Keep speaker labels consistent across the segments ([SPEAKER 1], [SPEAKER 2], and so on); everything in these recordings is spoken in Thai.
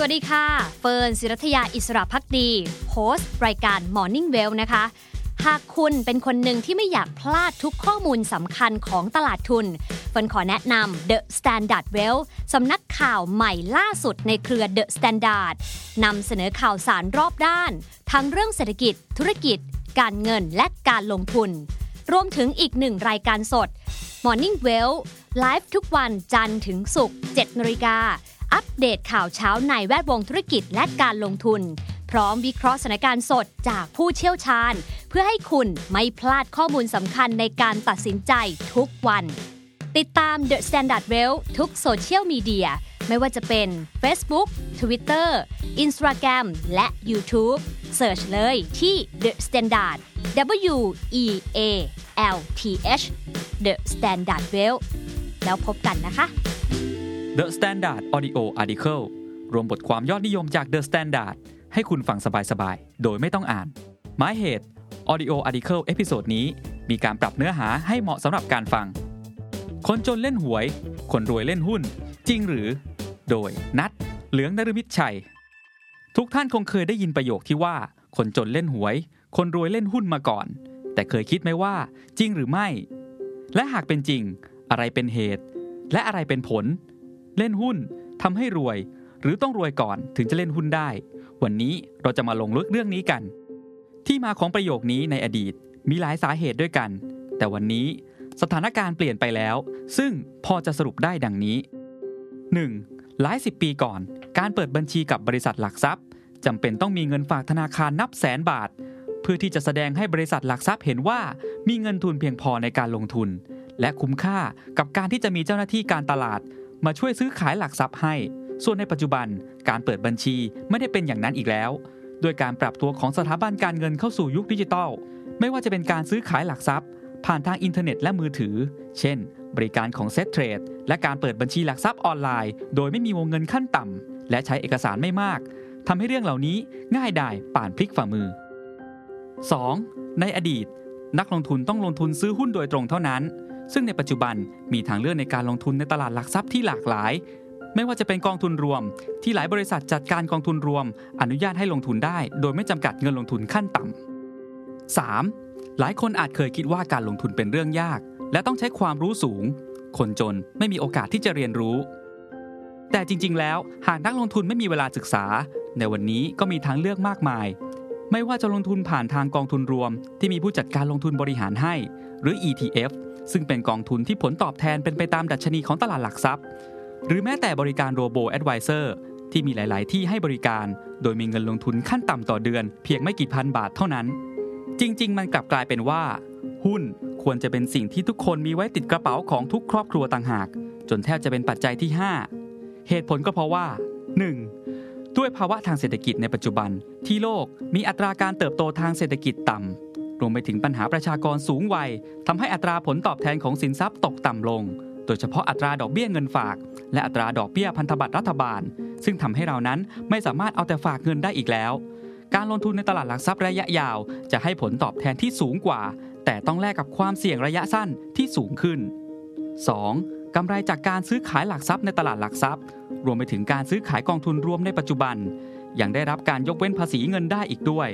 [SPEAKER 1] สวัสดีค่ะ เฟิร์นศิรัถยาอิสรภักดี host รายการ Morning Wealth นะคะ หากคุณเป็นคนหนึ่งที่ไม่อยากพลาดทุกข้อมูลสำคัญของตลาดทุนเฟิร์นขอแนะนำ The Standard Wealth สำนักข่าวใหม่ล่าสุดในเครือ The Standard นำเสนอข่าวสารรอบด้าน ทั้งเรื่องเศรษฐกิจ ธุรกิจ การเงินและการลงทุน รวมถึงอีกหนึ่งรายการสด Morning Well ไลฟ์ทุกวันจันทร์ถึงศุกร์7นาฬิกา อัปเดตข่าวเช้าในแวดวงธุรกิจและการลงทุน พร้อมวิเคราะห์สถานการณ์สดจากผู้เชี่ยวชาญ เพื่อให้คุณไม่พลาดข้อมูลสำคัญในการตัดสินใจทุกวัน ติดตาม The Standard Well ทุกโซเชียลมีเดียไม่ว่าจะเป็น Facebook Twitter Instagram และ YouTube Search เลยที่ The Standard W E A L T H The Standard Wealth แล้วพบกันนะคะ
[SPEAKER 2] The Standard Audio Article รวมบทความยอดนิยมจาก The Standard ให้คุณฟังสบายๆ โดยไม่ต้องอ่าน หมายเหตุ Audio Article episode นี้มีการปรับเนื้อหาให้เหมาะสำหรับการฟัง คนจนเล่นหวย คนรวยเล่นหุ้น จริงหรือ โดยณัฐเหลืองนฤมิตชัย ทุกท่านคงเคยได้ยินประโยคที่ว่า คนจนเล่นหวย คนรวยเล่นหุ้นมาก่อน แต่เคยคิดไหมว่า จริงหรือไม่ และหากเป็นจริง อะไรเป็นเหตุ และอะไรเป็นผล เล่นหุ้นทำให้รวย หรือต้องรวยก่อนถึงจะเล่นหุ้นได้ วันนี้เราจะมาลงลึกเรื่องนี้กัน ที่มาของประโยคนี้ในอดีตมีหลายสาเหตุด้วยกัน แต่วันนี้สถานการณ์เปลี่ยนไปแล้ว ซึ่งพอจะสรุปได้ดังนี้ 1. หลายสิบปีก่อน การเปิดบัญชีกับบริษัทหลักทรัพย์จำเป็นต้องมีเงินฝากธนาคารนับแสนบาท เพื่อที่จะแสดงให้บริษัทหลักทรัพย์เห็นว่ามีเงินทุนเพียงพอในการลงทุน และคุ้มค่ากับการที่จะมีเจ้าหน้าที่การตลาด มาช่วยซื้อขายหลักทรัพย์ให้ ส่วนในปัจจุบันการเปิดบัญชีไม่ได้เป็นอย่างนั้นอีกแล้วโดยการปรับตัวของสถาบันการเงินเข้าสู่ยุคดิจิทัล ไม่ว่าจะเป็นการซื้อขายหลักทรัพย์ ผ่านทางอินเทอร์เน็ตและมือถือ เช่น บริการของเซ็ตเทรดและการเปิดบัญชีหลักทรัพย์ออนไลน์ โดยไม่มีวงเงินขั้นต่ำ และใช้เอกสารไม่มาก ทำให้เรื่องเหล่านี้ง่ายดายป่านพลิกฝ่ามือ 2. ในอดีต นักลงทุนต้องลงทุนซื้อหุ้นโดยตรงเท่านั้น ซึ่งในปัจจุบันมีทางเลือกในการลงทุนในตลาดหลักทรัพย์ที่หลากหลาย ไม่ว่าจะเป็นกองทุนรวม ที่หลายบริษัทจัดการกองทุนรวม อนุญาตให้ลงทุนได้ โดยไม่จำกัดเงินลงทุนขั้นต่ำ 3. หลายคนอาจเคยคิดว่าการลงทุนเป็นเรื่องยาก และต้องใช้ความรู้สูง คนจนไม่มีโอกาสที่จะเรียนรู้ แต่จริง ๆ แล้วหากนักลงทุนไม่มีเวลาศึกษา ในวันนี้ก็มีทางเลือกมากมายไม่ว่าจะลงทุนผ่านทางกองทุนรวม ที่มีผู้จัดการลงทุนบริหารให้ หรือ ETF ซึ่งเป็นกองทุนที่ผลตอบแทนเป็นไปตามดัชนีของตลาดหลักทรัพย์ หรือแม้แต่บริการโรโบแอดไวเซอร์ที่มีหลาย ๆ ที่ให้บริการ โดยมีเงินลงทุนขั้นต่ำต่อเดือน เพียงไม่กี่พันบาทเท่านั้น จริง ๆ มันกลับกลายเป็นว่า หุ้นควรจะเป็นสิ่งที่ทุกคนมีไว้ติดกระเป๋าของทุกครอบครัวต่างหาก จนแทบจะเป็นปัจจัยที่ 5 เหตุผลก็เพราะว่า 1. ด้วยภาวะทางเศรษฐกิจในปัจจุบันที่โลกมีอัตราการเติบโตทางเศรษฐกิจต่ำ รวมไปถึงปัญหาประชากรสูงวัยทำให้อัตราผลตอบแทนของสินทรัพย์ตกต่ำลง โดยเฉพาะอัตราดอกเบี้ยเงินฝาก และอัตราดอกเบี้ยพันธบัตรรัฐบาล ซึ่งทำให้เรานั้นไม่สามารถเอาแต่ฝากเงินได้อีกแล้ว การลงทุนในตลาดหลักทรัพย์ระยะยาว จะให้ผลตอบแทนที่สูงกว่า แต่ต้องแลกกับความเสี่ยงระยะสั้นที่สูงขึ้น 2. กำไรจากการซื้อขายหลักทรัพย์ในตลาดหลักทรัพย์ รวมไปถึงการซื้อขายกองทุนรวมในปัจจุบันยังได้รับการยกเว้นภาษีเงินได้อีกด้วย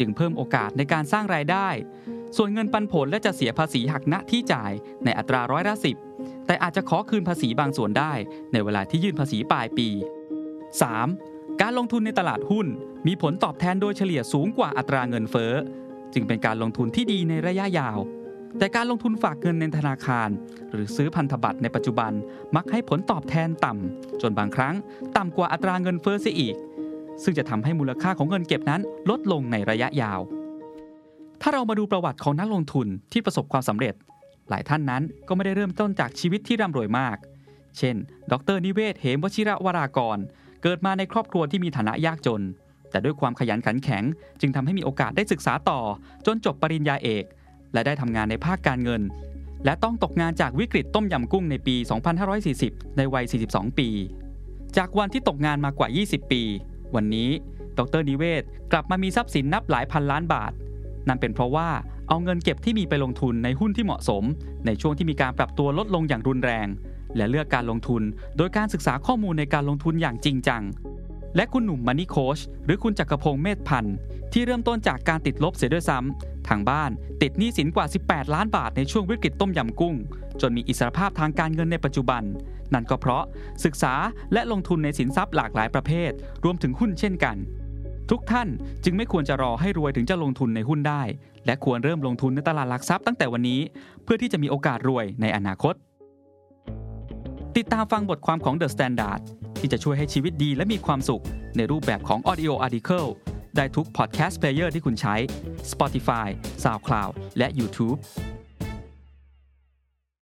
[SPEAKER 2] จึงเพิ่มโอกาสในการสร้างรายได้ ส่วนเงินปันผลและจะเสียภาษีหักณที่จ่ายในอัตราร้อยละสิบแต่อาจจะขอคืนภาษีบางส่วนได้ ในเวลาที่ยื่นภาษีปลายปี 3. การลงทุนในตลาดหุ้น มีผลตอบแทนโดยเฉลี่ยสูงกว่าอัตราเงินเฟ้อ จึงเป็นการลงทุนที่ดีในระยะยาว แต่การลงทุนฝากเงินในธนาคาร หรือซื้อพันธบัตรในปัจจุบันมักให้ผลตอบแทนต่ำจนบางครั้ง ต่ำกว่าอัตราเงินเฟ้อเสียอีก ซึ่งจะทำให้มูลค่าของเงินเก็บนั้นลดลงในระยะยาว ถ้าเรามาดูประวัติของนักลงทุนที่ประสบความสำเร็จ หลายท่านนั้นก็ไม่ได้เริ่มต้นจากชีวิตที่ร่ำรวยมาก เช่น ดรนิเวศเหมวชิระวรากร เกิดมาในครอบครัวที่มีฐานะยากจน แต่ด้วยความขยันขันแข็ง จึงทำให้มีโอกาสได้ศึกษาต่อ จนจบปริญญาเอก และได้ทำงานในภาคการเงิน และต้องตกงานจากวิกฤตต้มยำกุ้งในปี 2540 ในวัย 42 ปีจากวันที่ตกงานมากว่า 20 ปี วันนี้ดรนิเวศกลับมามีทรัพย์สินนับหลายพันล้านบาท นั่นเป็นเพราะว่าเอาเงินเก็บที่มีไปลงทุนในหุ้นที่เหมาะสม ในช่วงที่มีการปรับตัวลดลงอย่างรุนแรง และเลือกการลงทุน โดยการศึกษาข้อมูลในการลงทุนอย่างจริงจัง และคุณหนุ่มมันนี่โคชหรือคุณจักรพงศ์เมธพันธ์ที่เริ่มต้นจากการติดลบเสียด้วยซ้ำ ทางบ้านติดหนี้สินกว่า 18 ล้านบาทในช่วงวิกฤตต้มยำกุ้ง จนมีอิสรภาพทางการเงินในปัจจุบัน นั่นก็เพราะศึกษาและลงทุนในสินทรัพย์หลากหลายประเภท รวมถึงหุ้นเช่นกัน ทุกท่านจึงไม่ควรจะรอให้รวยถึงจะลงทุนในหุ้นได้ และควรเริ่มลงทุนในตลาดหลักทรัพย์ตั้งแต่วันนี้ เพื่อที่จะมีโอกาสรวยในอนาคต ติดตามฟังบทความของ The Standard ที่จะช่วยให้ชีวิตดีและมีความสุขในรูปแบบของ Audio Article ได้ทุก podcast player ที่คุณใช้ Spotify, SoundCloud และ YouTube